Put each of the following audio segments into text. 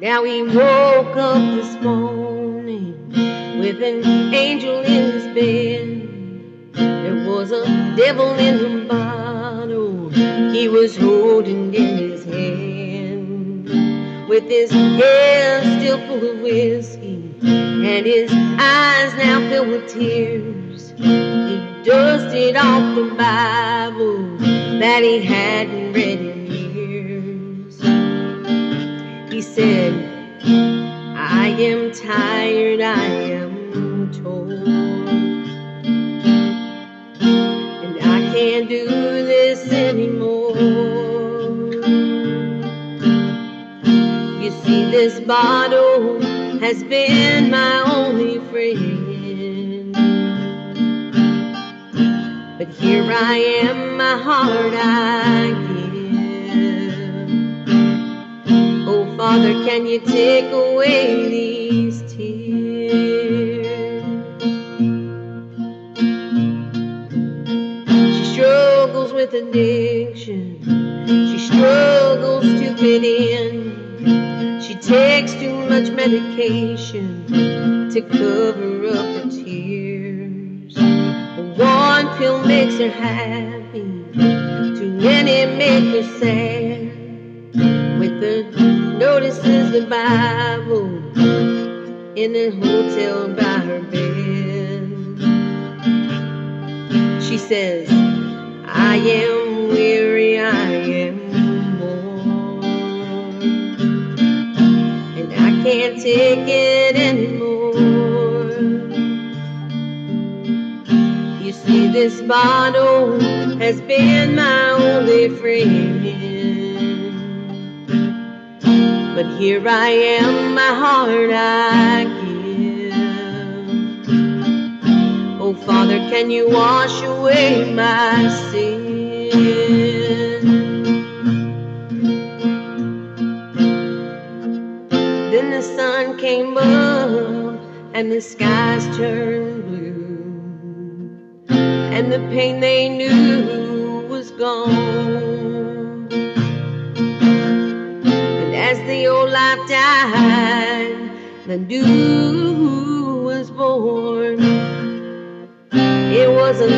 Now he woke up this morning with an angel in his bed. There was a devil in the bottle he was holding in his hand. With his hair still full of whiskey and his eyes now filled with tears, he dusted off the Bible that he hadn't read in years. he said, I am tired, I am torn. This bottle has been my only friend. But here I am, my heart I give. Oh, Father, can you take away these tears? She struggles with addiction. She struggles to fit in. She takes too much medication to cover up her tears. One pill makes her happy, too many make her sad. With the notices the Bible in the hotel by her bed. She says, I am weary, take it anymore. You see, this bottle has been my only friend. But here I am, my heart I give. Oh, Father, can you wash away my sin? Then the sun came up and the skies turned blue, and the pain they knew was gone. And as the old life died, the new was born. It was a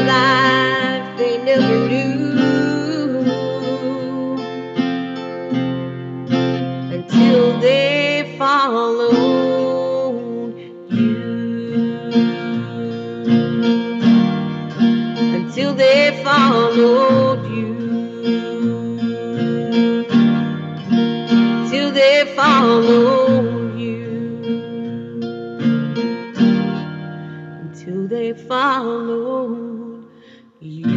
follow you until they follow you.